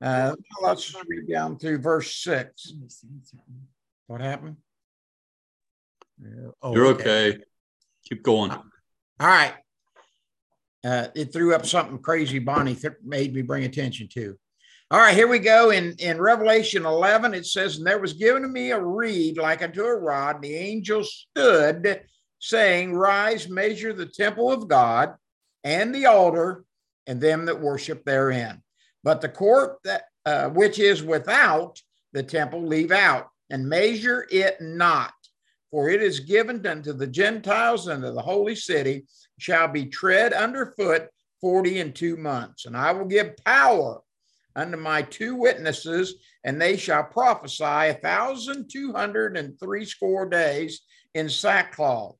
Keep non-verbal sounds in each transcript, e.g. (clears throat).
Uh, let's read down through verse six. What happened? Oh, You're okay. okay. Keep going. All right. Uh, it threw up something crazy Bonnie th- made me bring attention to. All right, here we go. In, in Revelation 11, it says, And there was given to me a reed like unto a rod. and The angel stood, saying, Rise, measure the temple of God and the altar and them that worship therein. But the court that uh, which is without the temple leave out, and measure it not. For it is given unto the Gentiles and to the holy city shall be tread underfoot forty and two months. And I will give power unto my two witnesses, and they shall prophesy a thousand two hundred and three score days in sackcloth.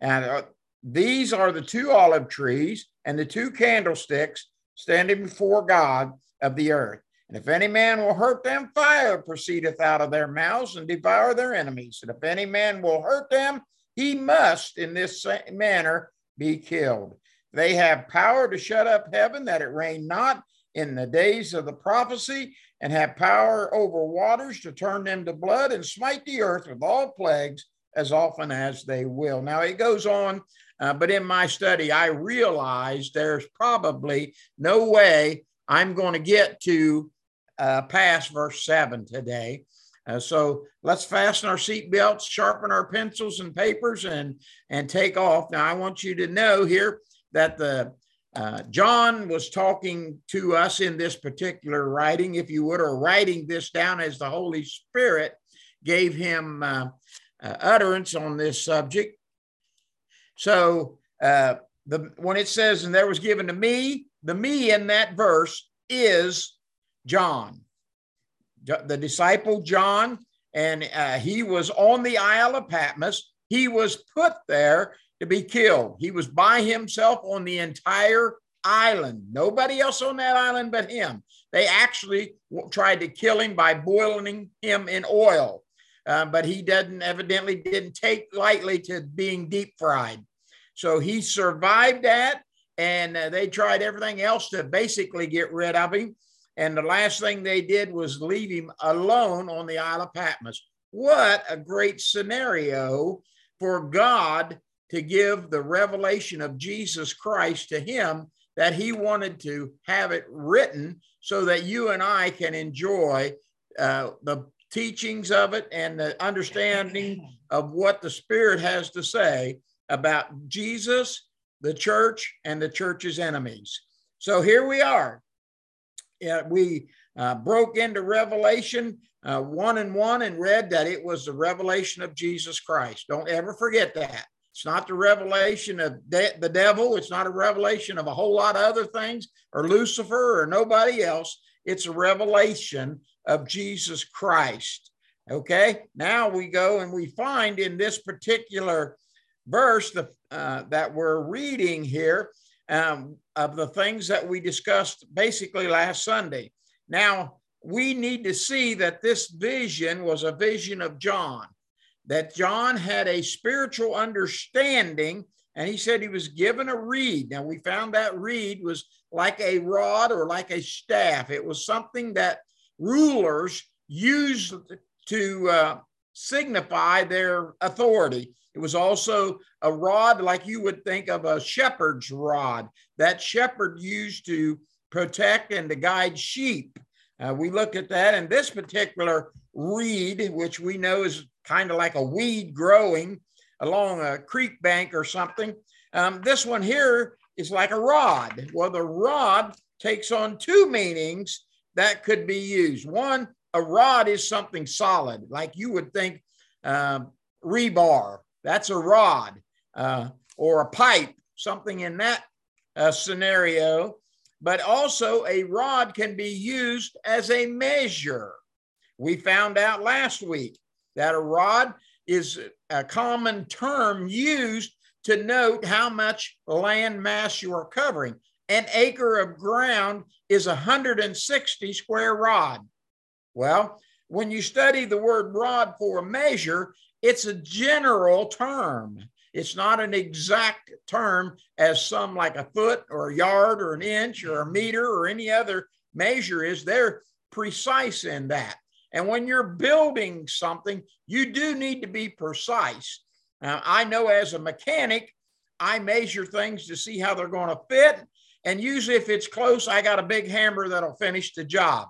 And uh, these are the two olive trees and the two candlesticks standing before God of the earth. And if any man will hurt them, fire proceedeth out of their mouths and devour their enemies. And if any man will hurt them, he must in this manner be killed. They have power to shut up heaven that it rain not in the days of the prophecy, and have power over waters to turn them to blood and smite the earth with all plagues as often as they will. Now it goes on, uh, but in my study, I realized there's probably no way I'm going to get to uh, past verse 7 today. Uh, so let's fasten our seatbelts, sharpen our pencils and papers, and and take off. Now I want you to know here that the uh, John was talking to us in this particular writing, if you would, or writing this down as the Holy Spirit gave him uh, uh, utterance on this subject. So uh, the when it says, "and there was given to me," the me in that verse is John, the disciple John, and uh, he was on the Isle of Patmos. He was put there to be killed. He was by himself on the entire island. Nobody else on that island but him. They actually tried to kill him by boiling him in oil, uh, but he didn't evidently didn't take lightly to being deep fried. So he survived that, and uh, they tried everything else to basically get rid of him. And the last thing they did was leave him alone on the Isle of Patmos. What a great scenario for God to give the revelation of Jesus Christ to him that he wanted to have it written so that you and I can enjoy uh, the teachings of it and the understanding of what the Spirit has to say about Jesus, the church, and the church's enemies. So here we are. Yeah, we uh, broke into Revelation uh, 1 and 1 and read that it was the revelation of Jesus Christ. Don't ever forget that. It's not the revelation of de- the devil. It's not a revelation of a whole lot of other things or Lucifer or nobody else. It's a revelation of Jesus Christ. Okay, now we go and we find in this particular verse the, uh, that we're reading here um, of the things that we discussed basically last Sunday. Now, we need to see that this vision was a vision of John that John had a spiritual understanding and he said he was given a reed. Now we found that reed was like a rod or like a staff. It was something that rulers used to uh, signify their authority. It was also a rod like you would think of a shepherd's rod that shepherd used to protect and to guide sheep. Uh, we looked at that, and this particular reed, which we know is kind of like a weed growing along a creek bank or something. Um, this one here is like a rod. Well, the rod takes on two meanings that could be used. One, a rod is something solid, like you would think uh, rebar, that's a rod, uh, or a pipe, something in that uh, scenario. But also, a rod can be used as a measure. We found out last week that a rod is a common term used to note how much land mass you are covering. An acre of ground is 160 square rod. Well, when you study the word rod for a measure, it's a general term. It's not an exact term as some like a foot or a yard or an inch or a meter or any other measure is they're precise in that. And when you're building something, you do need to be precise. Now, I know as a mechanic, I measure things to see how they're going to fit. And usually, if it's close, I got a big hammer that'll finish the job.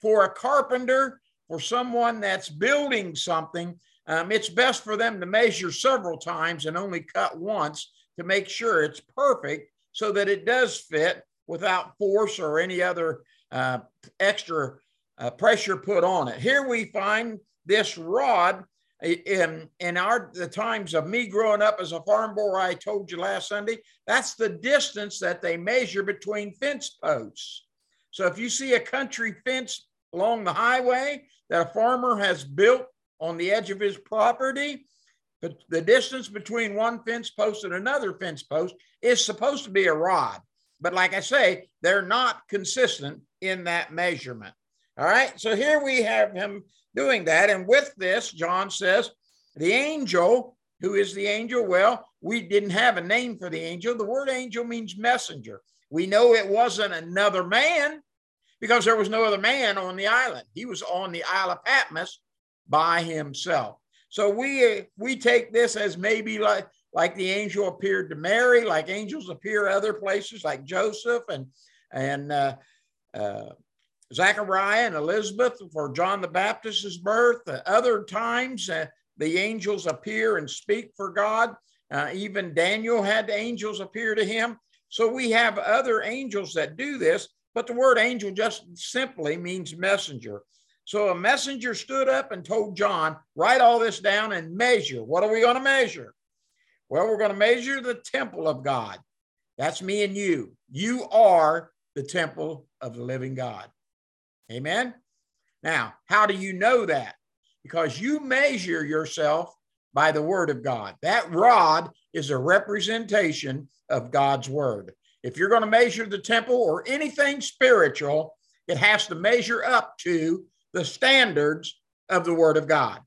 For a carpenter, for someone that's building something, um, it's best for them to measure several times and only cut once to make sure it's perfect so that it does fit without force or any other uh, extra uh, pressure put on it. Here we find this rod in in our the times of me growing up as a farm boy i told you last sunday that's the distance that they measure between fence posts so if you see a country fence along the highway that a farmer has built on the edge of his property but the distance between one fence post and another fence post is supposed to be a rod but like i say they're not consistent in that measurement all right so here we have him doing that. And with this, John says, the angel, who is the angel? Well, we didn't have a name for the angel. The word angel means messenger. We know it wasn't another man because there was no other man on the island. He was on the Isle of Patmos by himself. So we we take this as maybe like like the angel appeared to Mary, like angels appear other places, like Joseph and and uh, uh, Zachariah and Elizabeth for John the Baptist's birth. Uh, other times, uh, the angels appear and speak for God. Uh, even Daniel had angels appear to him. So we have other angels that do this, but the word angel just simply means messenger. So a messenger stood up and told John, write all this down and measure. What are we going to measure? Well, we're going to measure the temple of God. That's me and you. You are the temple of the living God. Amen. Now, how do you know that? Because you measure yourself by the word of God. That rod is a representation of God's word. If you're going to measure the temple or anything spiritual, it has to measure up to the standards of the word of God.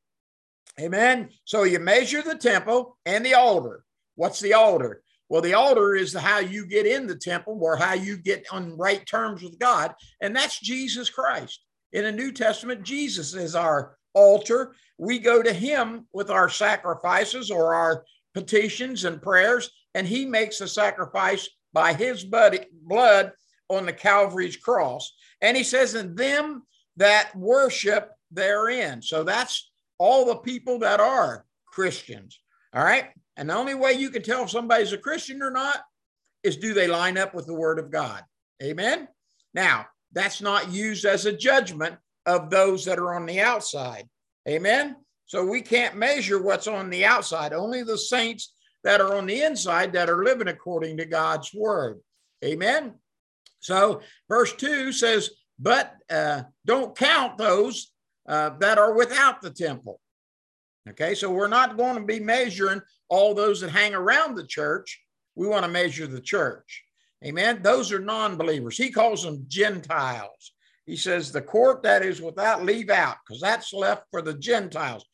Amen. So you measure the temple and the altar. What's the altar? Well, the altar is how you get in the temple or how you get on right terms with God, and that's Jesus Christ. In the New Testament, Jesus is our altar. We go to him with our sacrifices or our petitions and prayers, and he makes a sacrifice by his blood on the Calvary's cross. And he says, and them that worship therein. So that's all the people that are Christians. All right. And the only way you can tell if somebody's a Christian or not is do they line up with the word of God? Amen. Now, that's not used as a judgment of those that are on the outside. Amen. So we can't measure what's on the outside, only the saints that are on the inside that are living according to God's word. Amen. So verse 2 says, But uh, don't count those uh, that are without the temple. Okay, so we're not going to be measuring all those that hang around the church. We want to measure the church. Amen. Those are non believers. He calls them Gentiles. He says the court that is without leave out because that's left for the Gentiles.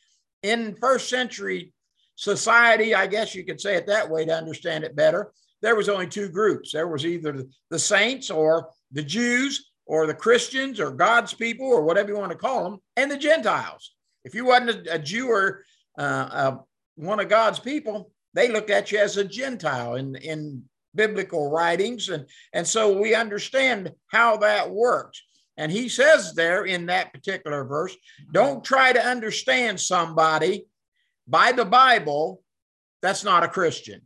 In first century society, I guess you could say it that way to understand it better, there was only two groups. There was either the saints or the Jews or the Christians or God's people or whatever you want to call them, and the Gentiles. If you wasn't a, Jew or uh, uh, one of God's people, they looked at you as a Gentile in, in biblical writings. And, and so we understand how that works. And he says there in that particular verse don't try to understand somebody by the Bible that's not a Christian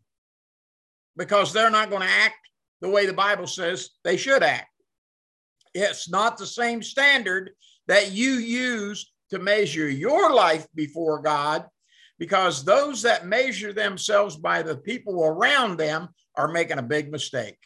because they're not going to act the way the Bible says they should act. It's not the same standard that you use to measure your life before God because those that measure themselves by the people around them are making a big mistake.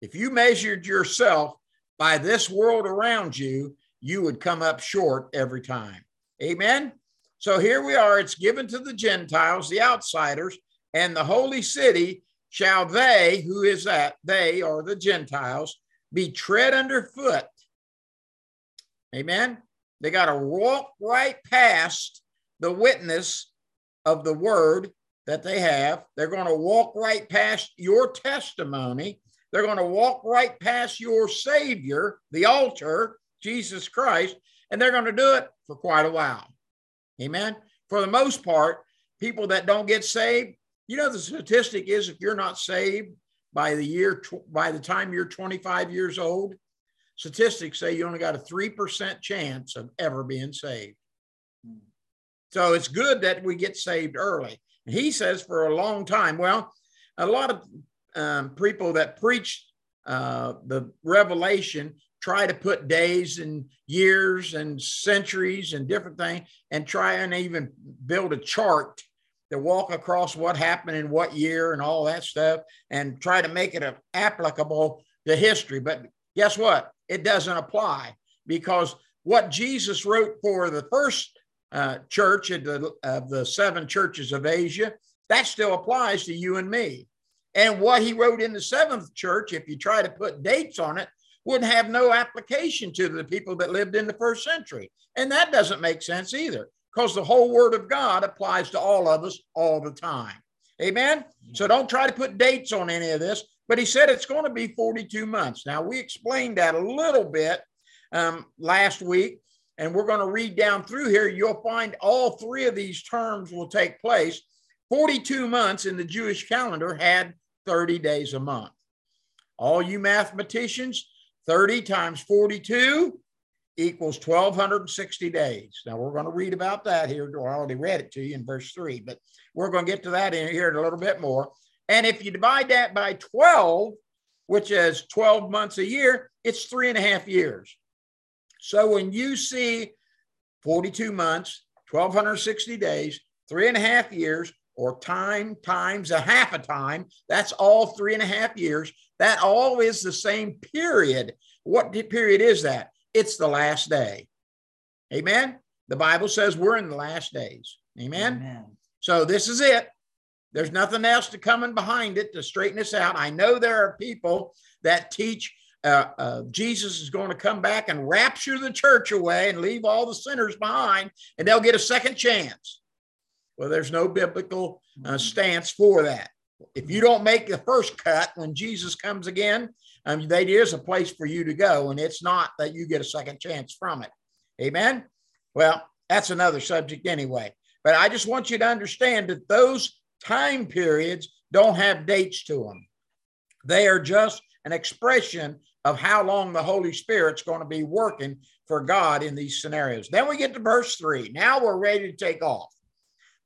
If you measured yourself by this world around you, you would come up short every time. Amen. So here we are. It's given to the Gentiles, the outsiders, and the holy city shall they, who is that? They are the Gentiles, be tread underfoot. Amen. They got to walk right past the witness of the word that they have. They're going to walk right past your testimony. they're going to walk right past your Savior, the altar, Jesus Christ, and they're going to do it for quite a while. Amen. For the most part, people that don't get saved, you know, the statistic is if you're not saved by the year, by the time you're 25 years old, statistics say you only got a 3% chance of ever being saved. So it's good that we get saved early. He says for a long time. Well, a lot of um, people that preach uh, the revelation try to put days and years and centuries and different things and try and even build a chart to walk across what happened in what year and all that stuff and try to make it applicable to history. But guess what? It doesn't apply because what Jesus wrote for the first uh, church of the, of the seven churches of Asia, that still applies to you and me. And what he wrote in the seventh church, if you try to put dates on it, would have no application to the people that lived in the first century. And that doesn't make sense either, because the whole word of God applies to all of us all the time. Amen. So don't try to put dates on any of this. But he said it's going to be 42 months. Now, we explained that a little bit um, last week, and we're going to read down through here. You'll find all three of these terms will take place. 42 months in the Jewish calendar had 30 days a month. All you mathematicians, 30 times 42 equals 1260 days. Now we're going to read about that here. I already read it to you in verse 3, but we're going to get to that in here in a little bit more. And if you divide that by 12, which is 12 months a year, it's three and a half years. So when you see 42 months, 1260 days, three and a half years, or time times a half a time, that's all three and a half years. That all is the same period. What period is that? It's the last day. Amen. The Bible says we're in the last days. Amen. Amen. So this is it. There's nothing else to come in behind it to straighten this out. I know there are people that teach uh, uh, Jesus is going to come back and rapture the church away and leave all the sinners behind, and they'll get a second chance. Well, there's no biblical uh, mm-hmm. stance for that. If you don't make the first cut when Jesus comes again, um, that is a place for you to go, and it's not that you get a second chance from it. Amen. Well, that's another subject anyway. But I just want you to understand that those time periods don't have dates to them. They are just an expression of how long the Holy Spirit's going to be working for God in these scenarios. Then we get to verse three. Now we're ready to take off.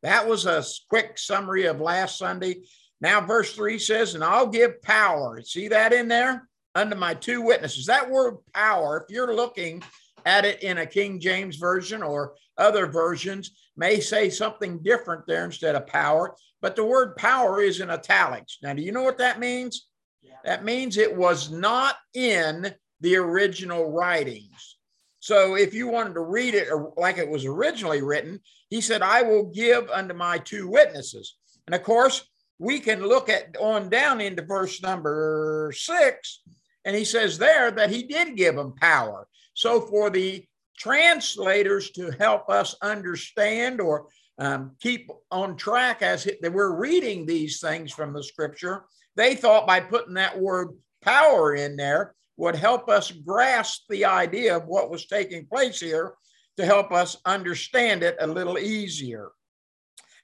That was a quick summary of last Sunday. Now, verse 3 says, And I'll give power. See that in there? Under my two witnesses. That word power, if you're looking at it in a King James version or other versions, may say something different there instead of power. But the word power is in italics. Now, do you know what that means? Yeah. That means it was not in the original writings. So if you wanted to read it like it was originally written, he said, I will give unto my two witnesses. And of course, we can look at on down into verse number six, and he says there that he did give them power. So for the translators to help us understand or um, keep on track as we're reading these things from the scripture, they thought by putting that word power in there would help us grasp the idea of what was taking place here to help us understand it a little easier.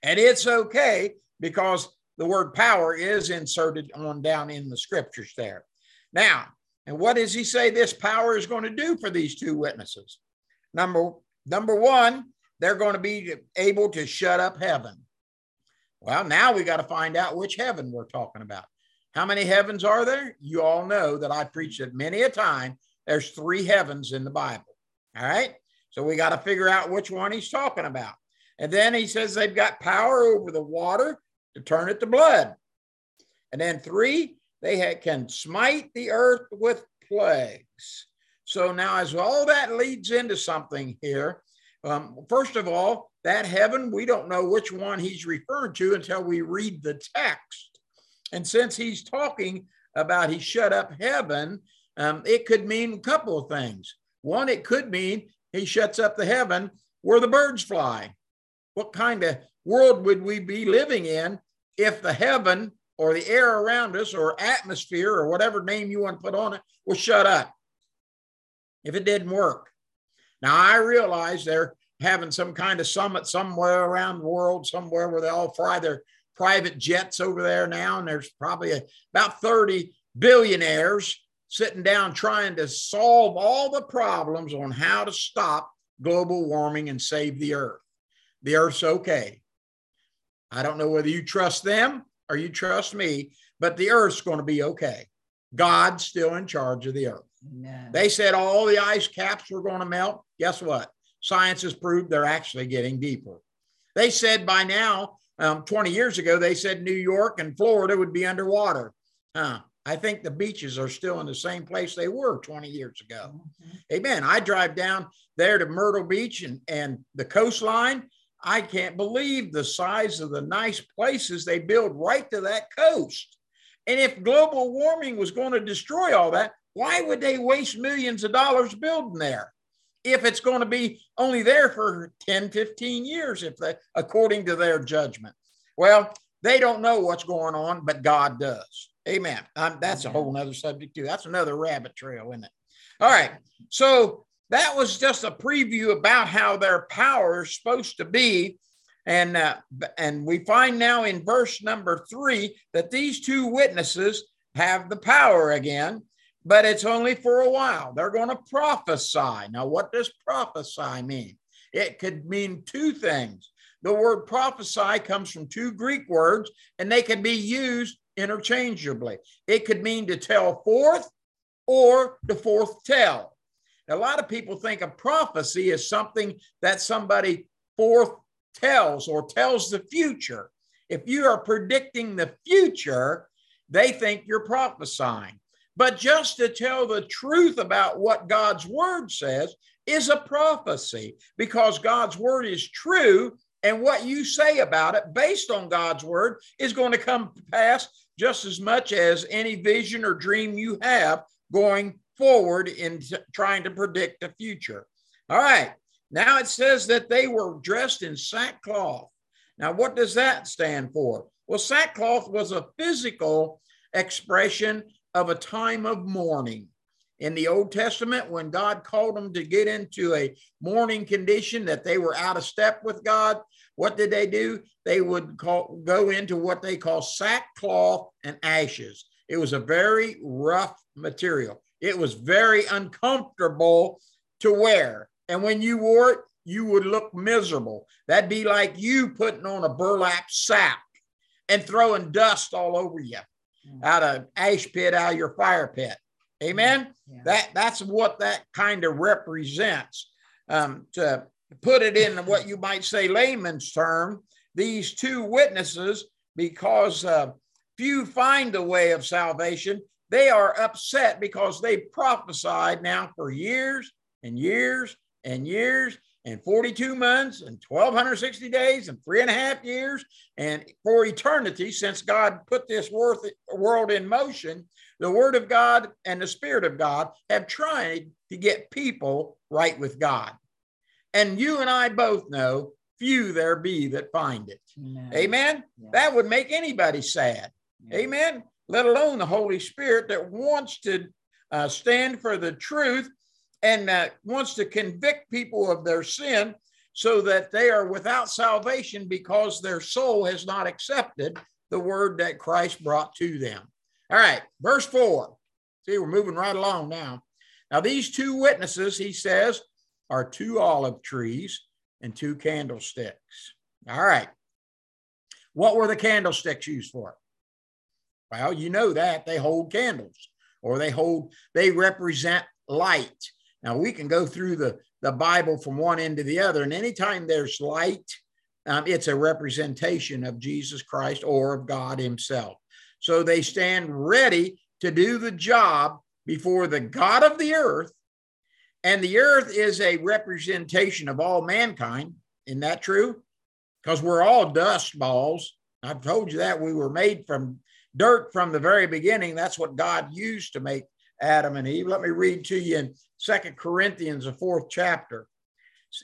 And it's okay because the word power is inserted on down in the scriptures there. Now, and what does he say this power is going to do for these two witnesses? Number number one, they're going to be able to shut up heaven. Well, now we got to find out which heaven we're talking about. How many heavens are there? You all know that I preached it many a time. There's three heavens in the Bible. All right. So we got to figure out which one he's talking about. And then he says they've got power over the water to turn it to blood. And then three, they can smite the earth with plagues. So now, as all that leads into something here, um, first of all, that heaven, we don't know which one he's referring to until we read the text. And since he's talking about he shut up heaven, um, it could mean a couple of things. One, it could mean he shuts up the heaven where the birds fly. What kind of world would we be living in if the heaven or the air around us or atmosphere or whatever name you want to put on it was shut up if it didn't work. Now, I realize they're having some kind of summit somewhere around the world, somewhere where they all fly their private jets over there now. And there's probably a, about 30 billionaires sitting down trying to solve all the problems on how to stop global warming and save the earth. The earth's okay. I don't know whether you trust them or you trust me, but the earth's going to be okay. God's still in charge of the earth. They said all the ice caps were going to melt. Guess what? Science has proved they're actually getting deeper. They said by now, um, 20 years ago, they said New York and Florida would be underwater. Huh. I think the beaches are still in the same place they were 20 years ago. Mm-hmm. Amen. I drive down there to Myrtle Beach and, and the coastline. I can't believe the size of the nice places they build right to that coast. And if global warming was going to destroy all that, why would they waste millions of dollars building there? If it's going to be only there for 10, 15 years, if they, according to their judgment. Well, they don't know what's going on, but God does. Amen. Um, that's a whole nother subject too. That's another rabbit trail, isn't it? All right. So that was just a preview about how their power is supposed to be. And, uh, and we find now in verse number three that these two witnesses have the power again, but it's only for a while. They're going to prophesy. Now, what does prophesy mean? It could mean two things. The word prophesy comes from two Greek words, and they can be used interchangeably. It could mean to tell forth or to forth tell. A lot of people think a prophecy is something that somebody foretells or tells the future. If you are predicting the future, they think you're prophesying. But just to tell the truth about what God's word says is a prophecy because God's word is true. And what you say about it based on God's word is going to come to pass just as much as any vision or dream you have going forward in trying to predict the future. All right. Now it says that they were dressed in sackcloth. Now, what does that stand for? Well, sackcloth was a physical expression of a time of mourning. In the Old Testament, when God called them to get into a mourning condition that they were out of step with God, what did they do? They would call, go into what they call sackcloth and ashes. It was a very rough material. It was very uncomfortable to wear. And when you wore it, you would look miserable. That'd be like you putting on a burlap sack and throwing dust all over you mm. out of ash pit out of your fire pit. Amen. Yeah. That that's what that kind of represents. Um, to put it in (coughs) what you might say layman's term, these two witnesses, because uh, few find the way of salvation, they are upset because they prophesied now for years and years and years and 42 months and 1260 days and three and a half years and for eternity since God put this world in motion. The word of God and the spirit of God have tried to get people right with God. And you and I both know few there be that find it. Amen. Amen? Yeah. That would make anybody sad. Yeah. Amen. Let alone the Holy Spirit that wants to uh, stand for the truth and uh, wants to convict people of their sin so that they are without salvation because their soul has not accepted the word that Christ brought to them. All right, verse four. See, we're moving right along now. Now, these two witnesses, he says, are two olive trees and two candlesticks. All right. What were the candlesticks used for? Well, you know that they hold candles or they hold, they represent light. Now we can go through the, the Bible from one end to the other, and anytime there's light, um, it's a representation of Jesus Christ or of God Himself. So they stand ready to do the job before the God of the earth and the earth is a representation of all mankind. Isn't that true? Because we're all dust balls. I've told you that we were made from dirt from the very beginning. That's what God used to make Adam and Eve. Let me read to you in Second Corinthians, the fourth chapter.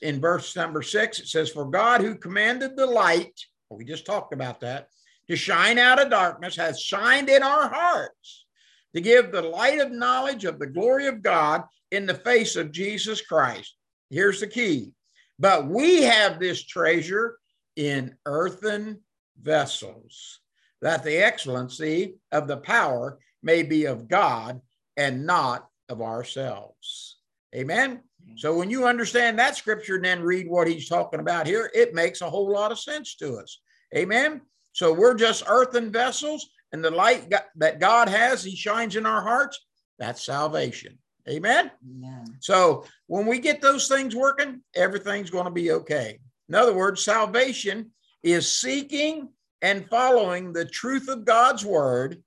In verse number six, it says, For God who commanded the light, we just talked about that, to shine out of darkness has shined in our hearts to give the light of knowledge of the glory of God in the face of Jesus Christ. Here's the key. But we have this treasure in earthen vessels, that the excellency of the power may be of God and not of ourselves. Amen. So when you understand that scripture and then read what he's talking about here, it makes a whole lot of sense to us. Amen. So we're just earthen vessels, and the light that God has, He shines in our hearts. That's salvation. Amen. So when we get those things working, everything's going to be okay. In other words, salvation is seeking and following the truth of God's word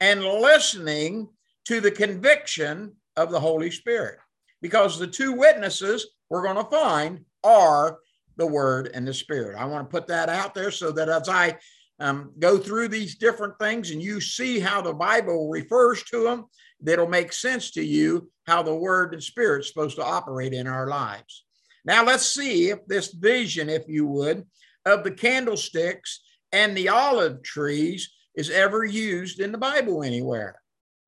and listening to the conviction of the Holy Spirit. Because the two witnesses we're going to find are the word and the spirit. I want to put that out there so that as I um, go through these different things and you see how the Bible refers to them, that'll make sense to you how the word and spirit is supposed to operate in our lives. Now, let's see if this vision, if you would, of the candlesticks and the olive trees is ever used in the Bible anywhere.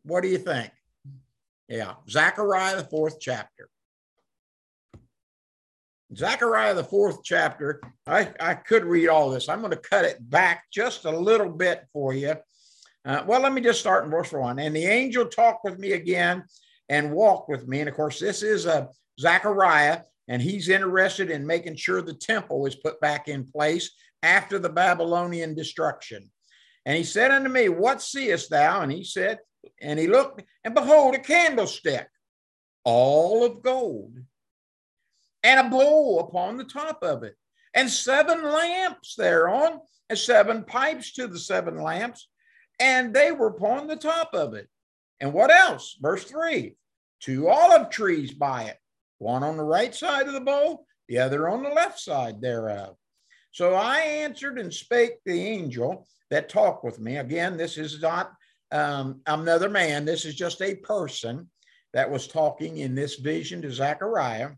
What do you think? Yeah, Zechariah, the fourth chapter. Zechariah, the fourth chapter, I, I could read all this. I'm going to cut it back just a little bit for you. Uh, well, let me just start in verse one. And the angel talked with me again and walked with me. And of course, this is a uh, Zechariah, and he's interested in making sure the temple is put back in place after the Babylonian destruction. And he said unto me, What seest thou? And he said, and he looked, and behold, a candlestick, all of gold and a bowl upon the top of it, and seven lamps thereon, and seven pipes to the seven lamps, and they were upon the top of it. And what else? Verse three two olive trees by it, one on the right side of the bowl, the other on the left side thereof. So I answered and spake the angel that talked with me. Again, this is not um, another man, this is just a person that was talking in this vision to Zechariah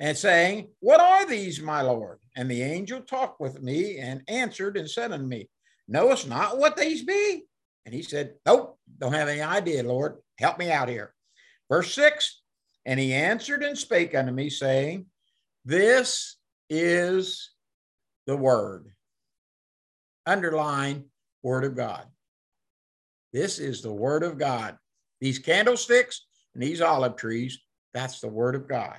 and saying, What are these, my Lord? And the angel talked with me and answered and said unto me, Knowest not what these be? And he said, Nope, don't have any idea, Lord. Help me out here. Verse six, and he answered and spake unto me, saying, This is the word. Underline word of God. This is the word of God. These candlesticks and these olive trees, that's the word of God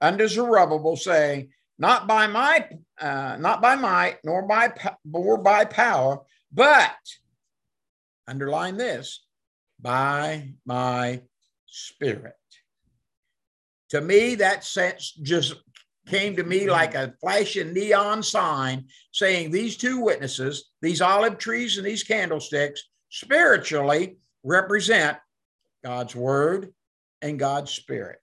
unto Zerubbabel, saying, Not by my, uh, not by might, nor by nor by power, but underline this, by my spirit. To me, that sense just came to me like a flashing neon sign saying these two witnesses, these olive trees and these candlesticks, spiritually represent God's word and God's spirit.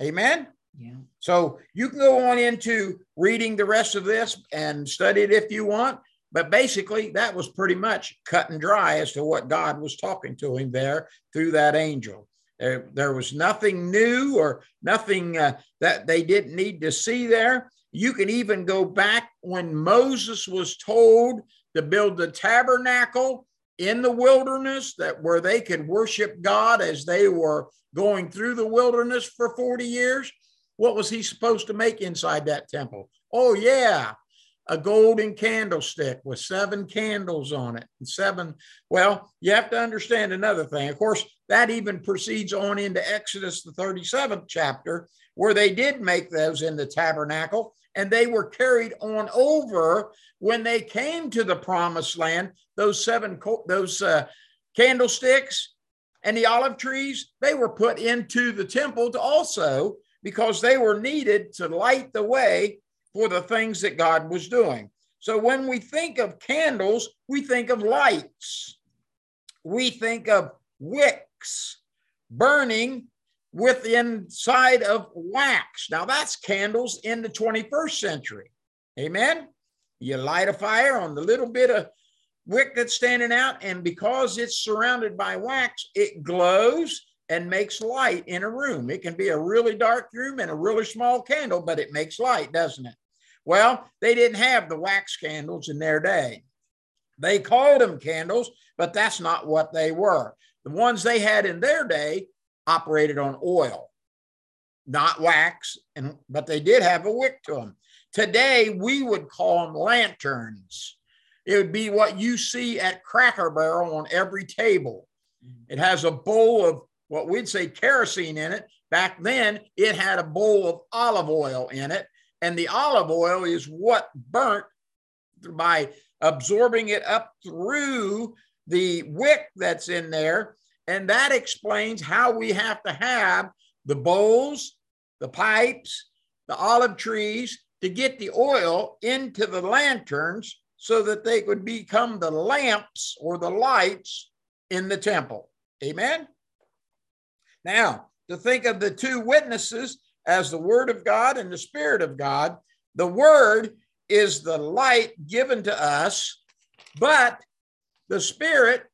Amen. Yeah. So you can go on into reading the rest of this and study it if you want. But basically, that was pretty much cut and dry as to what God was talking to him there through that angel. There, there was nothing new or nothing uh, that they didn't need to see there. You can even go back when Moses was told to build the tabernacle in the wilderness that where they could worship God as they were going through the wilderness for 40 years. What was he supposed to make inside that temple? Oh, yeah, a golden candlestick with seven candles on it. And seven, well, you have to understand another thing. Of course, that even proceeds on into Exodus, the 37th chapter, where they did make those in the tabernacle and they were carried on over when they came to the promised land. Those seven, those uh, candlesticks and the olive trees, they were put into the temple to also because they were needed to light the way for the things that God was doing. So when we think of candles, we think of lights. We think of wicks burning with the inside of wax. Now that's candles in the 21st century. Amen. You light a fire on the little bit of wick that's standing out, and because it's surrounded by wax, it glows and makes light in a room. It can be a really dark room and a really small candle, but it makes light, doesn't it? Well, they didn't have the wax candles in their day. They called them candles, but that's not what they were. The ones they had in their day operated on oil, not wax, and but they did have a wick to them. Today, we would call them lanterns. It would be what you see at Cracker Barrel on every table. Mm-hmm. It has a bowl of what we'd say kerosene in it. Back then, it had a bowl of olive oil in it. And the olive oil is what burnt by absorbing it up through the wick that's in there. And that explains how we have to have the bowls, the pipes, the olive trees to get the oil into the lanterns so that they could become the lamps or the lights in the temple. Amen. Now, to think of the two witnesses as the Word of God and the Spirit of God, the Word is the light given to us, but the Spirit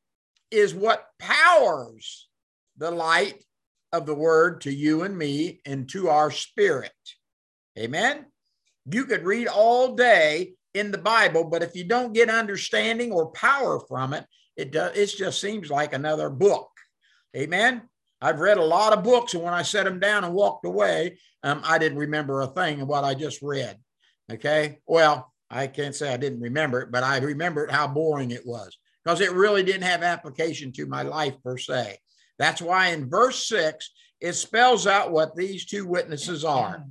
is what powers the light of the Word to you and me and to our spirit. Amen. You could read all day in the Bible, but if you don't get understanding or power from it, it does it just seems like another book. Amen. I've read a lot of books, and when I set them down and walked away, um, I didn't remember a thing of what I just read. Okay. Well, I can't say I didn't remember it, but I remembered how boring it was because it really didn't have application to my life per se. That's why in verse six, it spells out what these two witnesses are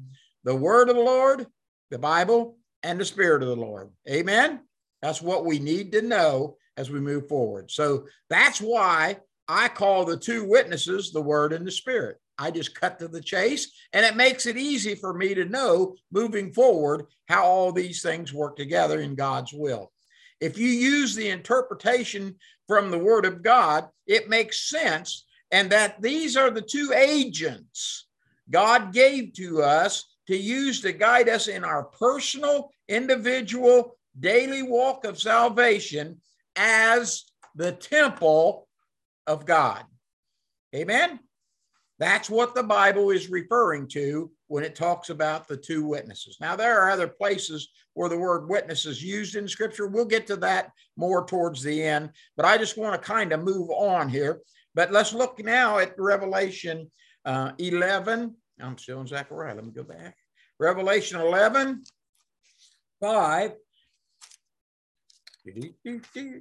the word of the Lord, the Bible, and the Spirit of the Lord. Amen. That's what we need to know as we move forward. So that's why I call the two witnesses the Word and the Spirit. I just cut to the chase, and it makes it easy for me to know moving forward how all these things work together in God's will. If you use the interpretation from the Word of God, it makes sense, and that these are the two agents God gave to us to use to guide us in our personal, individual, daily walk of salvation as the temple of God. Amen. That's what the Bible is referring to when it talks about the two witnesses. Now, there are other places where the word witness is used in Scripture. We'll get to that more towards the end, but I just want to kind of move on here. But let's look now at Revelation uh, 11. I'm still in Zechariah. Let me go back. Revelation 11, 5.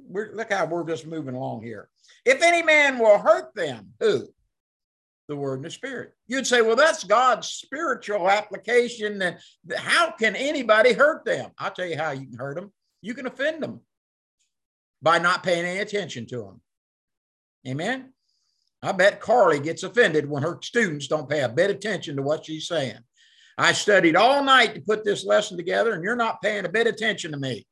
We're, look how we're just moving along here. If any man will hurt them, who? The word and the spirit. You'd say, well, that's God's spiritual application. And how can anybody hurt them? I'll tell you how you can hurt them. You can offend them by not paying any attention to them. Amen. I bet Carly gets offended when her students don't pay a bit of attention to what she's saying. I studied all night to put this lesson together, and you're not paying a bit attention to me.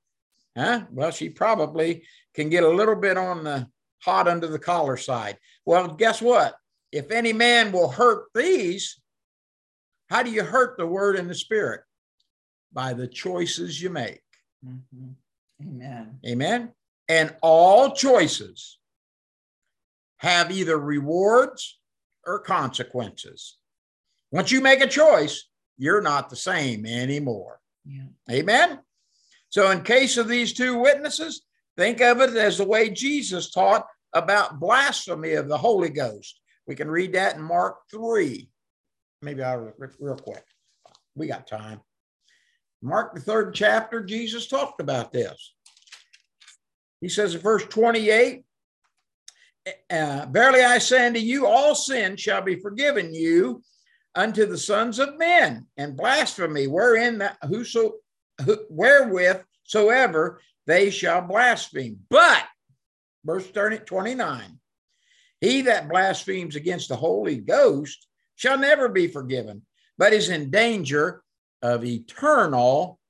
Huh? Well, she probably can get a little bit on the hot under the collar side. Well, guess what? If any man will hurt these, how do you hurt the word and the spirit? By the choices you make. Mm-hmm. Amen. Amen. And all choices have either rewards or consequences. Once you make a choice, you're not the same anymore. Yeah. Amen. So, in case of these two witnesses, think of it as the way Jesus taught about blasphemy of the Holy Ghost. We can read that in Mark 3. Maybe I'll real quick. We got time. Mark, the third chapter, Jesus talked about this. He says in verse 28 uh, Verily I say unto you, all sin shall be forgiven you unto the sons of men, and blasphemy, wherein whoso wherewith soever they shall blaspheme. But, verse 29, he that blasphemes against the Holy Ghost shall never be forgiven, but is in danger of eternal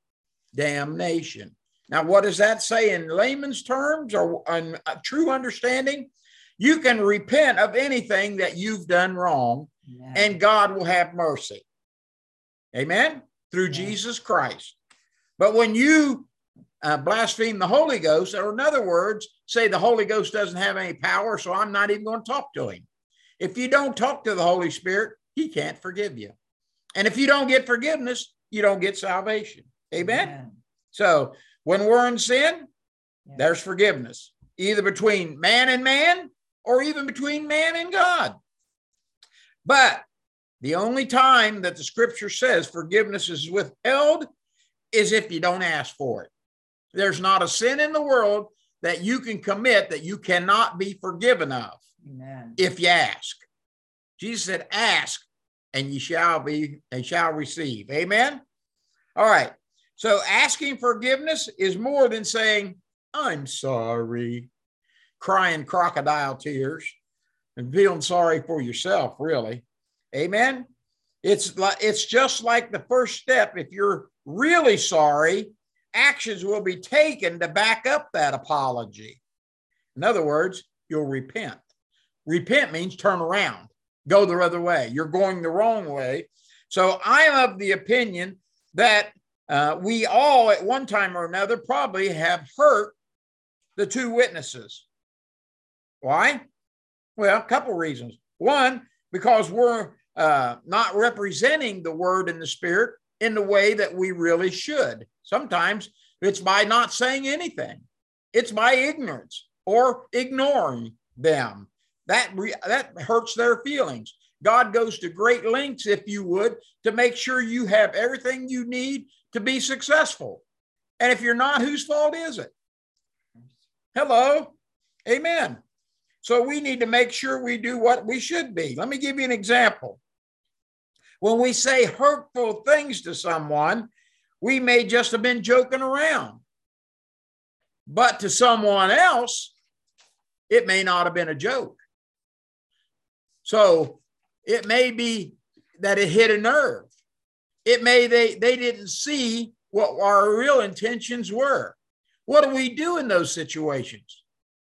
damnation. Now, what does that say in layman's terms or in true understanding? You can repent of anything that you've done wrong, Amen. and God will have mercy. Amen? Through Amen. Jesus Christ. But when you uh, blaspheme the Holy Ghost, or in other words, say the Holy Ghost doesn't have any power, so I'm not even going to talk to him. If you don't talk to the Holy Spirit, he can't forgive you. And if you don't get forgiveness, you don't get salvation. Amen. So when we're in sin, Yeah. there's forgiveness, either between man and man or even between man and God. But the only time that the scripture says forgiveness is withheld is if you don't ask for it. There's not a sin in the world that you can commit that you cannot be forgiven of Amen. if you ask. Jesus said, Ask and you shall be and shall receive. Amen. All right. So asking forgiveness is more than saying, I'm sorry, crying crocodile tears and feeling sorry for yourself, really. Amen. It's like it's just like the first step. If you're really sorry, actions will be taken to back up that apology. In other words, you'll repent. Repent means turn around, go the other way. You're going the wrong way. So I'm of the opinion that uh, we all, at one time or another, probably have hurt the two witnesses. Why? Well, a couple reasons. One, because we're uh, not representing the word and the spirit in the way that we really should. Sometimes it's by not saying anything, it's by ignorance or ignoring them. That, re- that hurts their feelings. God goes to great lengths, if you would, to make sure you have everything you need to be successful. And if you're not, whose fault is it? Hello. Amen. So we need to make sure we do what we should be. Let me give you an example. When we say hurtful things to someone, we may just have been joking around. But to someone else, it may not have been a joke. So it may be that it hit a nerve. It may they they didn't see what our real intentions were. What do we do in those situations?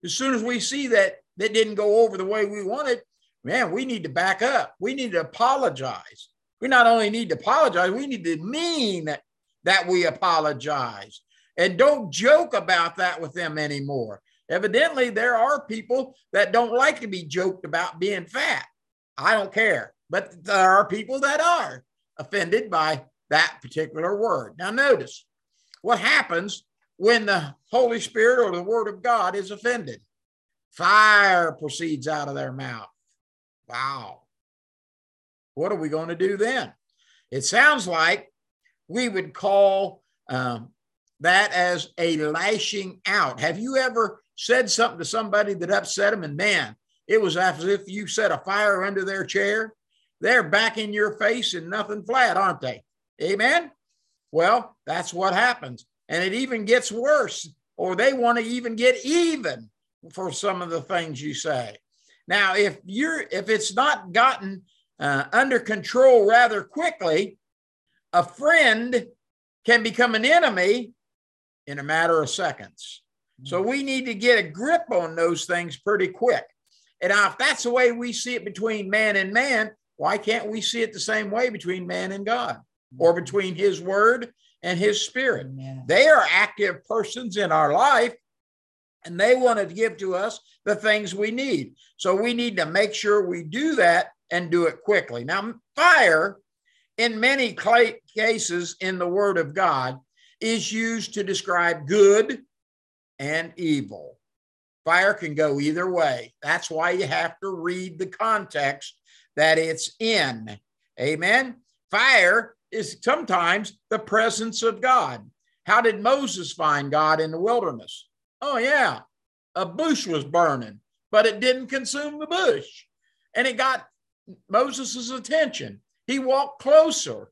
As soon as we see that that didn't go over the way we wanted, man, we need to back up. We need to apologize. We not only need to apologize, we need to mean that, we apologize. And don't joke about that with them anymore. Evidently, there are people that don't like to be joked about being fat. I don't care. But there are people that are offended by that particular word. Now, notice what happens when the Holy Spirit or the Word of God is offended. Fire proceeds out of their mouth. Wow. What are we going to do then? It sounds like we would call um, that as a lashing out. Have you ever said something to somebody that upset them? And man, it was as if you set a fire under their chair. They're back in your face and nothing flat, aren't they? Amen. Well, that's what happens. And it even gets worse, or they want to even get even for some of the things you say. Now, if you're if it's not gotten uh, under control rather quickly, a friend can become an enemy in a matter of seconds. So hmm. we need to get a grip on those things pretty quick. And now, if that's the way we see it between man and man, why can't we see it the same way between man and God or hmm. between his word and his spirit? Amen. They are active persons in our life and they want to give to us the things we need. So we need to make sure we do that and do it quickly. Now, fire, in many cases in the Word of God, is used to describe good and evil. Fire can go either way. That's why you have to read the context that it's in. Amen. Fire is sometimes the presence of God. How did Moses find God in the wilderness? Oh, yeah, a bush was burning, but it didn't consume the bush. And it got Moses' attention. He walked closer,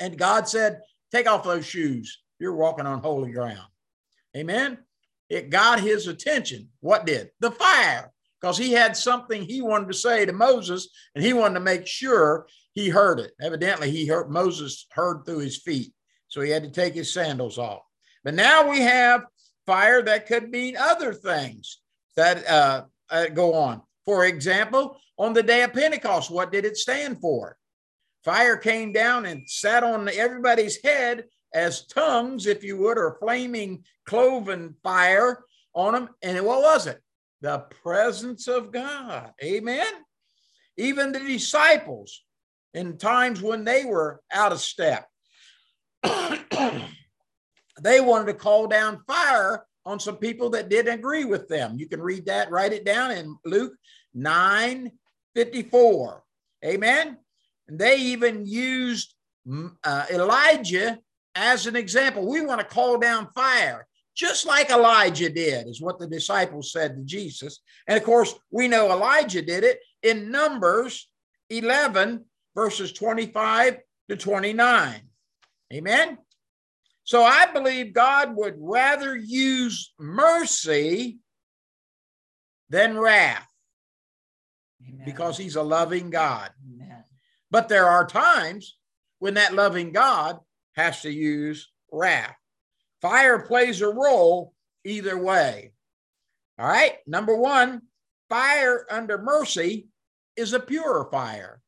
and God said, Take off those shoes. You're walking on holy ground. Amen. It got his attention. What did? The fire, because he had something he wanted to say to Moses, and he wanted to make sure he heard it. Evidently, he heard Moses heard through his feet, so he had to take his sandals off. But now we have fire that could mean other things that uh, uh, go on. For example, on the day of Pentecost, what did it stand for? Fire came down and sat on everybody's head as tongues, if you would, or flaming cloven fire on them. And what was it? The presence of God. Amen. Even the disciples in times when they were out of step. (clears throat) they wanted to call down fire on some people that didn't agree with them. You can read that, write it down in Luke 9 54. Amen. And they even used mm, uh, Elijah as an example. We want to call down fire, just like Elijah did, is what the disciples said to Jesus. And of course, we know Elijah did it in Numbers 11, verses 25 to 29. Amen. So I believe God would rather use mercy than wrath Amen. because he's a loving God. But there are times when that loving God has to use wrath. Fire plays a role either way. All right. Number one, fire under mercy is a purifier.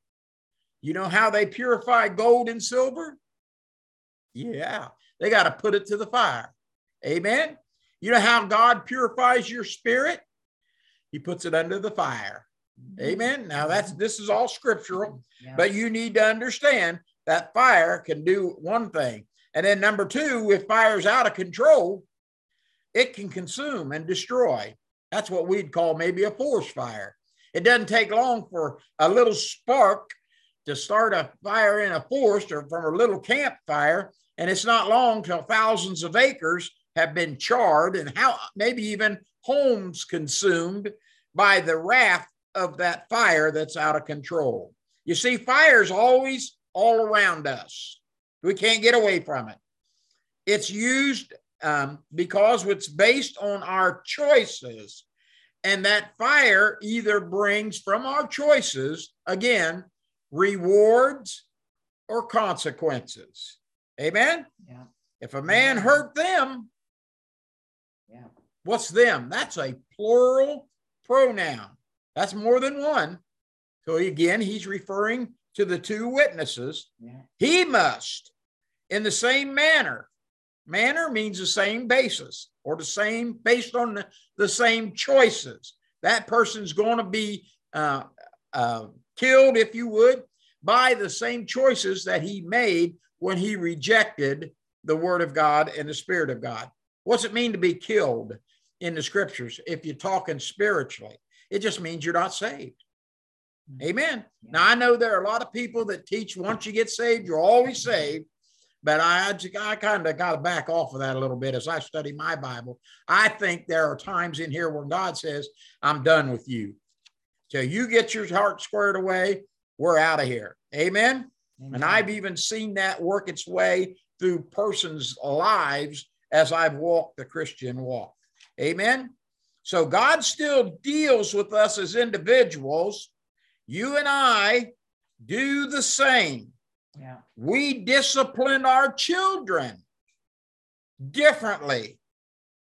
You know how they purify gold and silver? Yeah, they got to put it to the fire. Amen. You know how God purifies your spirit? He puts it under the fire. Amen. Now that's this is all scriptural, yeah. but you need to understand that fire can do one thing. And then number two, if fire's out of control, it can consume and destroy. That's what we'd call maybe a forest fire. It doesn't take long for a little spark to start a fire in a forest or from a little campfire and it's not long till thousands of acres have been charred and how maybe even homes consumed by the wrath of that fire that's out of control. You see, fire's always all around us. We can't get away from it. It's used um, because it's based on our choices. And that fire either brings from our choices, again, rewards or consequences. Amen. Yeah. If a man hurt them, yeah. What's them? That's a plural pronoun. That's more than one. So again, he's referring to the two witnesses. Yeah. He must, in the same manner. Manner means the same basis or the same based on the, the same choices. That person's going to be uh, uh, killed, if you would, by the same choices that he made when he rejected the word of God and the spirit of God. What's it mean to be killed in the scriptures if you're talking spiritually? It just means you're not saved. Mm-hmm. Amen. Now, I know there are a lot of people that teach once you get saved, you're always saved. But I, I kind of got to back off of that a little bit as I study my Bible. I think there are times in here where God says, I'm done with you. Till you get your heart squared away, we're out of here. Amen. Amen. And I've even seen that work its way through persons' lives as I've walked the Christian walk. Amen. So God still deals with us as individuals. You and I do the same. Yeah. We discipline our children differently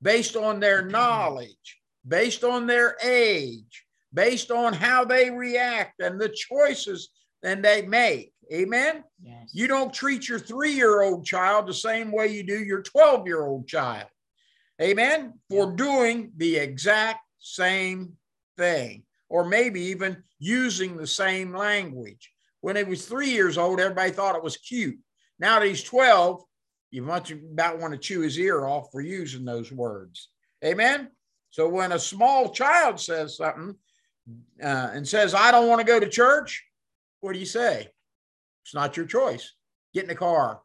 based on their mm-hmm. knowledge, based on their age, based on how they react and the choices that they make. Amen. Yes. You don't treat your three year old child the same way you do your 12 year old child. Amen. For doing the exact same thing, or maybe even using the same language. When he was three years old, everybody thought it was cute. Now that he's 12, you might about want to chew his ear off for using those words. Amen. So when a small child says something uh, and says, I don't want to go to church, what do you say? It's not your choice. Get in the car.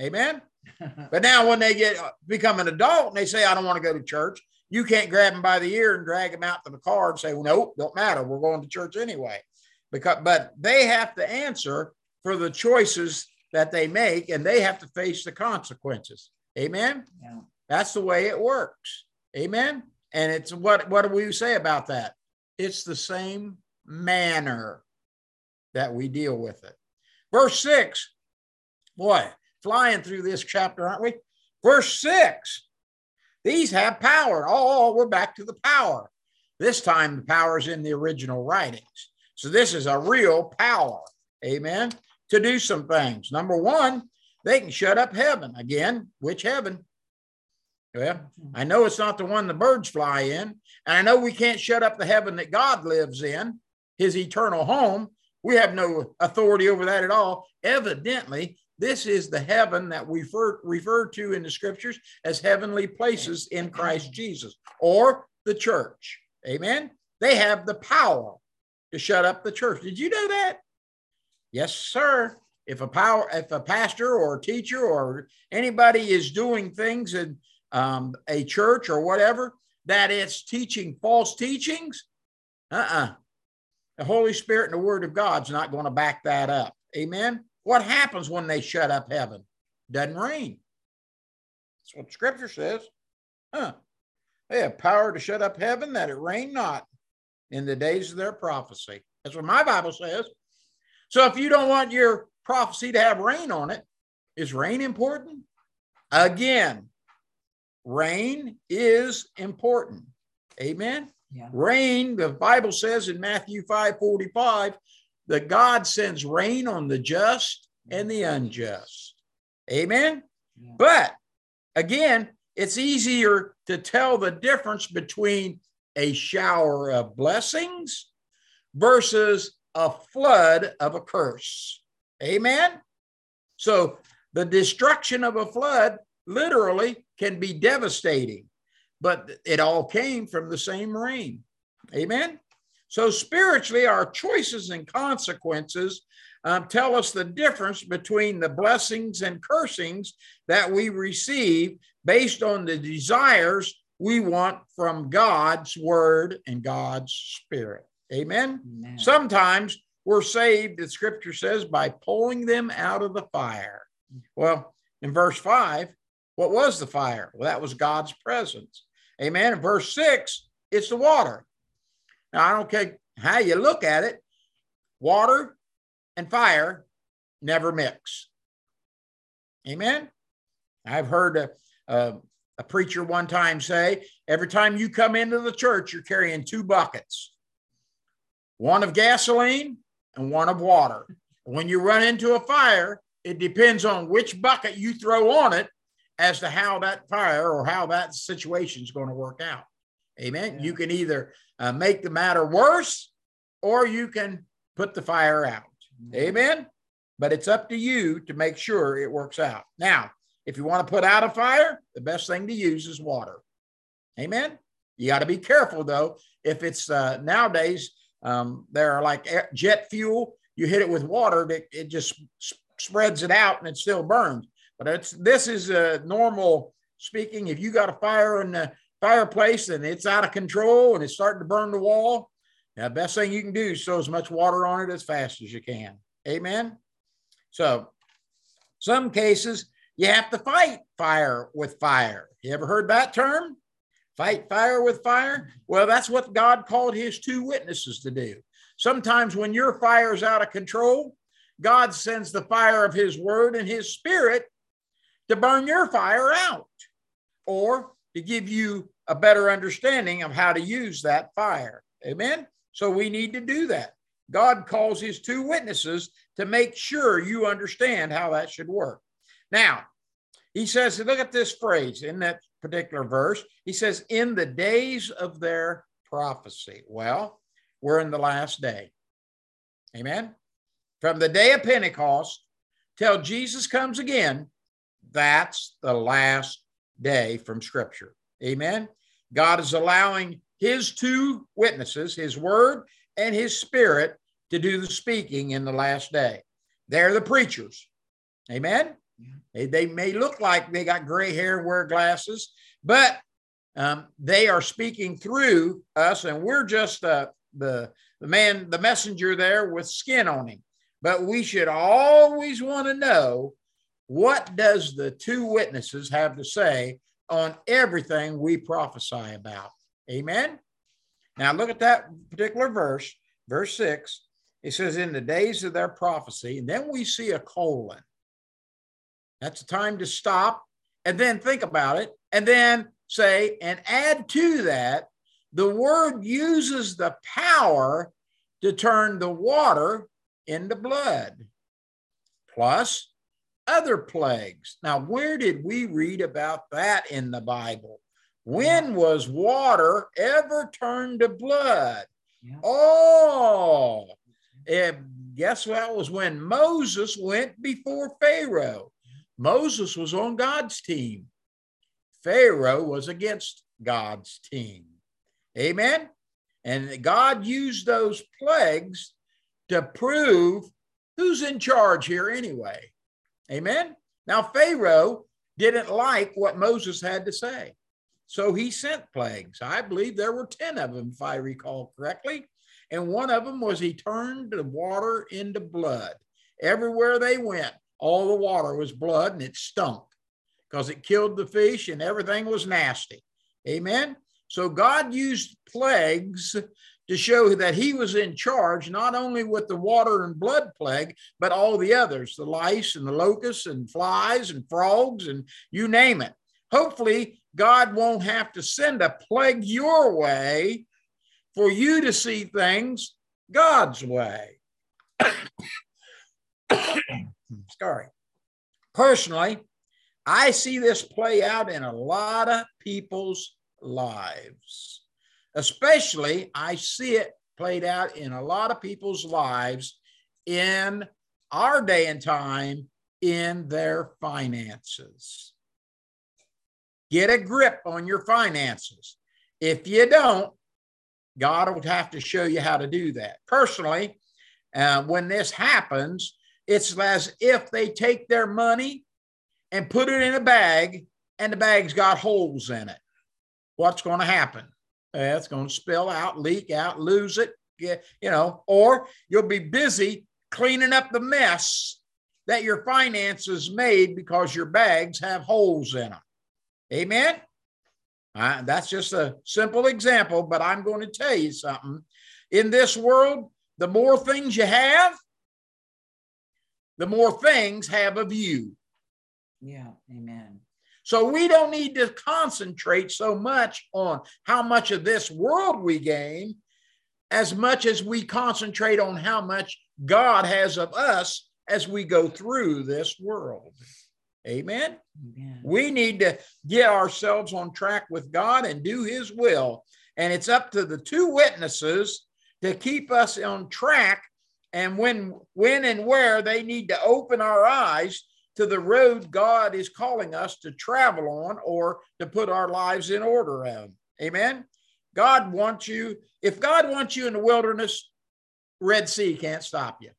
Amen. (laughs) but now when they get uh, become an adult and they say, I don't want to go to church, you can't grab them by the ear and drag them out to the car and say, well, nope, don't matter. We're going to church anyway. Because but they have to answer for the choices that they make and they have to face the consequences. Amen. Yeah. That's the way it works. Amen. And it's what what do we say about that? It's the same manner that we deal with it. Verse six, boy, flying through this chapter, aren't we? Verse six, these have power. Oh, oh, we're back to the power. This time the power is in the original writings. So this is a real power. Amen. To do some things. Number one, they can shut up heaven. Again, which heaven? Well, I know it's not the one the birds fly in. And I know we can't shut up the heaven that God lives in, his eternal home. We have no authority over that at all. Evidently, This is the heaven that we refer, refer to in the scriptures as heavenly places in Christ Jesus or the church. Amen. They have the power to shut up the church. Did you know that? Yes, sir. If a power, if a pastor or a teacher or anybody is doing things in um, a church or whatever that it's teaching false teachings, uh-uh. The Holy Spirit and the Word of God's not going to back that up. Amen. What happens when they shut up heaven? Doesn't rain. That's what Scripture says. Huh. They have power to shut up heaven that it rain not in the days of their prophecy. That's what my Bible says. So if you don't want your prophecy to have rain on it, is rain important? Again, rain is important. Amen. Yeah. Rain, the Bible says in Matthew 5 45, that God sends rain on the just and the unjust. Amen. Yeah. But again, it's easier to tell the difference between a shower of blessings versus a flood of a curse. Amen. So the destruction of a flood literally can be devastating, but it all came from the same rain. Amen. So spiritually, our choices and consequences um, tell us the difference between the blessings and cursings that we receive based on the desires we want from God's word and God's spirit. Amen. Amen. Sometimes we're saved, the scripture says, by pulling them out of the fire. Well, in verse five, what was the fire? Well, that was God's presence. Amen. In verse six, it's the water. Now, I don't care how you look at it, water and fire never mix. Amen. I've heard a, a, a preacher one time say every time you come into the church, you're carrying two buckets one of gasoline and one of water. When you run into a fire, it depends on which bucket you throw on it as to how that fire or how that situation is going to work out. Amen. Yeah. You can either uh, make the matter worse or you can put the fire out. Amen. But it's up to you to make sure it works out. Now, if you want to put out a fire, the best thing to use is water. Amen. You got to be careful though. If it's uh, nowadays, um, they're like jet fuel. You hit it with water, it, it just spreads it out and it still burns. But it's this is a normal speaking. If you got a fire in the fireplace and it's out of control and it's starting to burn the wall, Now, the best thing you can do is throw as much water on it as fast as you can. Amen. So, some cases you have to fight fire with fire. You ever heard that term? Fight fire with fire? Well, that's what God called his two witnesses to do. Sometimes when your fire is out of control, God sends the fire of his word and his spirit to burn your fire out or to give you a better understanding of how to use that fire. Amen. So we need to do that. God calls his two witnesses to make sure you understand how that should work. Now, he says, look at this phrase in that particular verse. He says, in the days of their prophecy. Well, we're in the last day. Amen. From the day of Pentecost till Jesus comes again, that's the last day from Scripture. Amen. God is allowing his two witnesses, his word and his spirit, to do the speaking in the last day. They're the preachers. Amen. They, they may look like they got gray hair and wear glasses, but um, they are speaking through us, and we're just uh, the the man, the messenger there with skin on him. But we should always want to know what does the two witnesses have to say on everything we prophesy about. Amen. Now look at that particular verse, verse six. It says, "In the days of their prophecy," and then we see a colon. That's a time to stop and then think about it, and then say, and add to that, the word uses the power to turn the water into blood, plus other plagues. Now, where did we read about that in the Bible? When was water ever turned to blood? Yeah. Oh, And guess what was when Moses went before Pharaoh. Moses was on God's team. Pharaoh was against God's team. Amen. And God used those plagues to prove who's in charge here anyway. Amen. Now, Pharaoh didn't like what Moses had to say. So he sent plagues. I believe there were 10 of them, if I recall correctly. And one of them was he turned the water into blood. Everywhere they went, all the water was blood and it stunk because it killed the fish and everything was nasty. Amen. So God used plagues to show that he was in charge, not only with the water and blood plague, but all the others the lice and the locusts and flies and frogs and you name it. Hopefully, God won't have to send a plague your way for you to see things God's way. (coughs) Sorry. Personally, I see this play out in a lot of people's lives. Especially, I see it played out in a lot of people's lives in our day and time in their finances. Get a grip on your finances. If you don't, God will have to show you how to do that. Personally, uh, when this happens, it's as if they take their money and put it in a bag, and the bag's got holes in it. What's going to happen? Uh, it's going to spill out, leak out, lose it, you know, or you'll be busy cleaning up the mess that your finances made because your bags have holes in them. Amen. Uh, that's just a simple example, but I'm going to tell you something. In this world, the more things you have, the more things have of you. Yeah. Amen. So we don't need to concentrate so much on how much of this world we gain as much as we concentrate on how much God has of us as we go through this world. Amen. We need to get ourselves on track with God and do His will. And it's up to the two witnesses to keep us on track. And when, when and where they need to open our eyes to the road God is calling us to travel on or to put our lives in order on. Amen. God wants you, if God wants you in the wilderness, Red Sea can't stop you.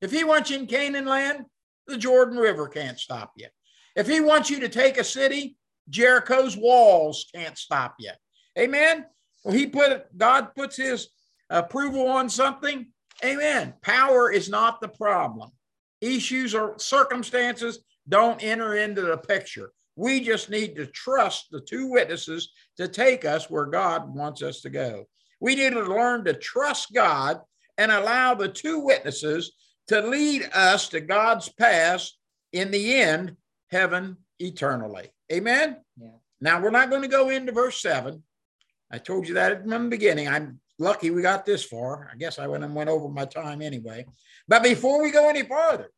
If He wants you in Canaan land, the Jordan River can't stop you. If He wants you to take a city, Jericho's walls can't stop you. Amen. Well, He put God puts His approval on something. Amen. Power is not the problem issues or circumstances don't enter into the picture. We just need to trust the two witnesses to take us where God wants us to go. We need to learn to trust God and allow the two witnesses to lead us to God's path in the end, heaven eternally. Amen. Yeah. Now we're not going to go into verse seven. I told you that from the beginning. I'm lucky we got this far. I guess I went and went over my time anyway. But before we go any farther,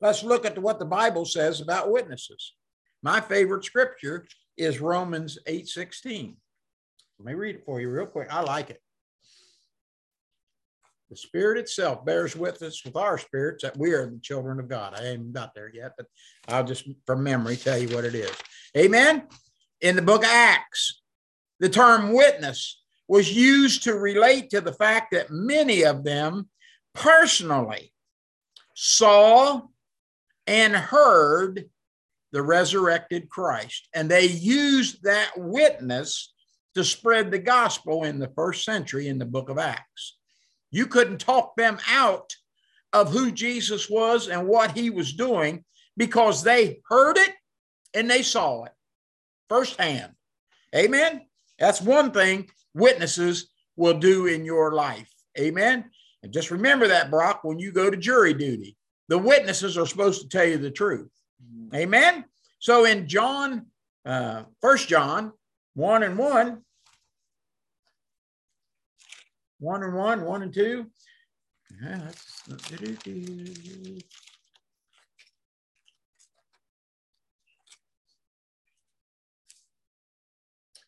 let's look at what the Bible says about witnesses. My favorite scripture is Romans 8 16. Let me read it for you real quick. I like it. The Spirit itself bears witness with our spirits that we are the children of God. I ain't got there yet, but I'll just from memory tell you what it is. Amen. In the book of Acts, the term witness was used to relate to the fact that many of them personally saw and heard the resurrected Christ. And they used that witness to spread the gospel in the first century in the book of Acts. You couldn't talk them out of who Jesus was and what he was doing because they heard it and they saw it firsthand. Amen. That's one thing witnesses will do in your life. Amen. And just remember that, Brock, when you go to jury duty, the witnesses are supposed to tell you the truth. Amen. So in John, uh, First John, one and one, one and one, one and two. Yeah,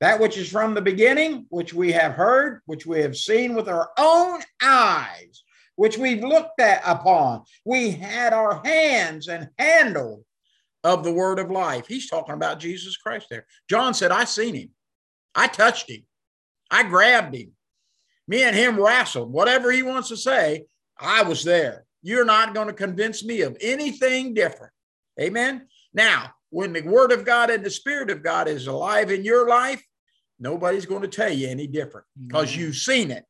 That which is from the beginning, which we have heard, which we have seen with our own eyes, which we've looked at upon. We had our hands and handled of the word of life. He's talking about Jesus Christ there. John said, I seen him. I touched him. I grabbed him. Me and him wrestled. Whatever he wants to say, I was there. You're not going to convince me of anything different. Amen. Now, when the word of God and the spirit of God is alive in your life, nobody's going to tell you any different because mm-hmm. you've seen it,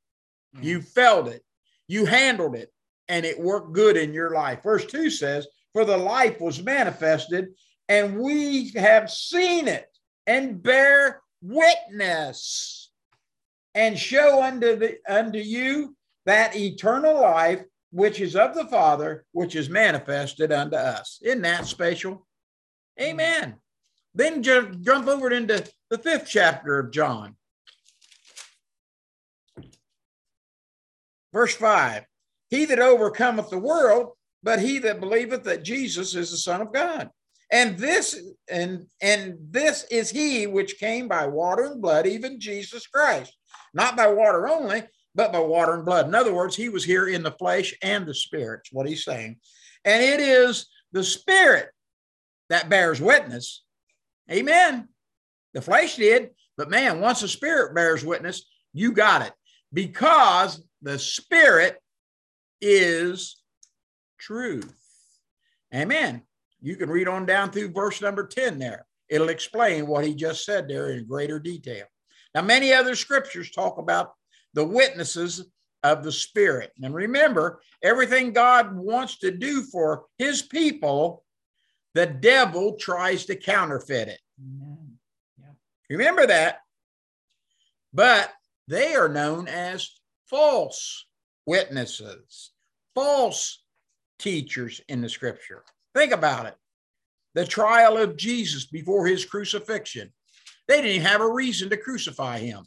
mm-hmm. you felt it, you handled it, and it worked good in your life. Verse 2 says, For the life was manifested, and we have seen it and bear witness and show unto the unto you that eternal life which is of the Father, which is manifested unto us. Isn't that special? Mm-hmm. Amen. Then jump, jump over into the fifth chapter of John. Verse 5 He that overcometh the world, but he that believeth that Jesus is the Son of God. And this and and this is he which came by water and blood, even Jesus Christ, not by water only, but by water and blood. In other words, he was here in the flesh and the spirit, what he's saying. And it is the spirit that bears witness. Amen. The flesh did, but man, once the spirit bears witness, you got it because the spirit is truth. Amen. You can read on down through verse number 10 there. It'll explain what he just said there in greater detail. Now, many other scriptures talk about the witnesses of the Spirit. And remember, everything God wants to do for his people, the devil tries to counterfeit it. Yeah. Remember that. But they are known as false witnesses, false teachers in the scripture. Think about it. The trial of Jesus before his crucifixion. They didn't have a reason to crucify him.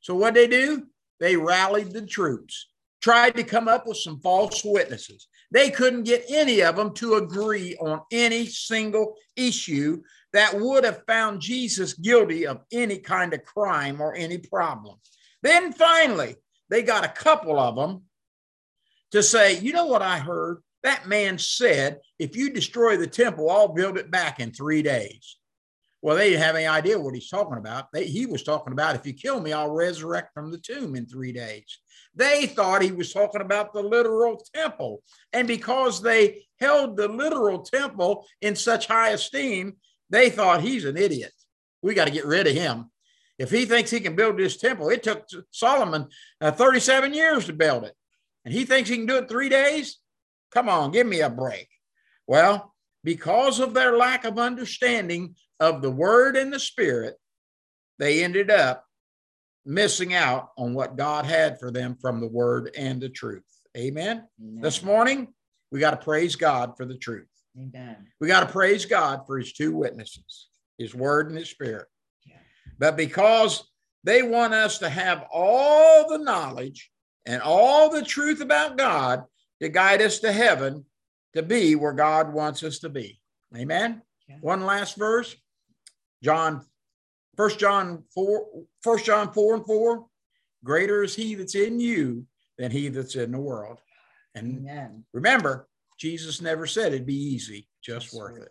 So what they do? They rallied the troops, tried to come up with some false witnesses. They couldn't get any of them to agree on any single issue that would have found Jesus guilty of any kind of crime or any problem. Then finally, they got a couple of them to say, you know what I heard? That man said, if you destroy the temple, I'll build it back in three days. Well, they didn't have any idea what he's talking about. They, he was talking about, if you kill me, I'll resurrect from the tomb in three days. They thought he was talking about the literal temple. And because they held the literal temple in such high esteem, they thought he's an idiot. We got to get rid of him. If he thinks he can build this temple, it took Solomon uh, 37 years to build it. And he thinks he can do it three days? Come on, give me a break. Well, because of their lack of understanding of the word and the spirit, they ended up missing out on what God had for them from the word and the truth. Amen. Amen. This morning, we got to praise God for the truth. Amen. We got to praise God for his two witnesses, his word and his spirit. Yeah. But because they want us to have all the knowledge and all the truth about God to guide us to heaven to be where God wants us to be. Amen. Yeah. One last verse. John, First John 4, First John 4 and 4. Greater is he that's in you than he that's in the world. And Amen. remember, Jesus never said it'd be easy, just worth it.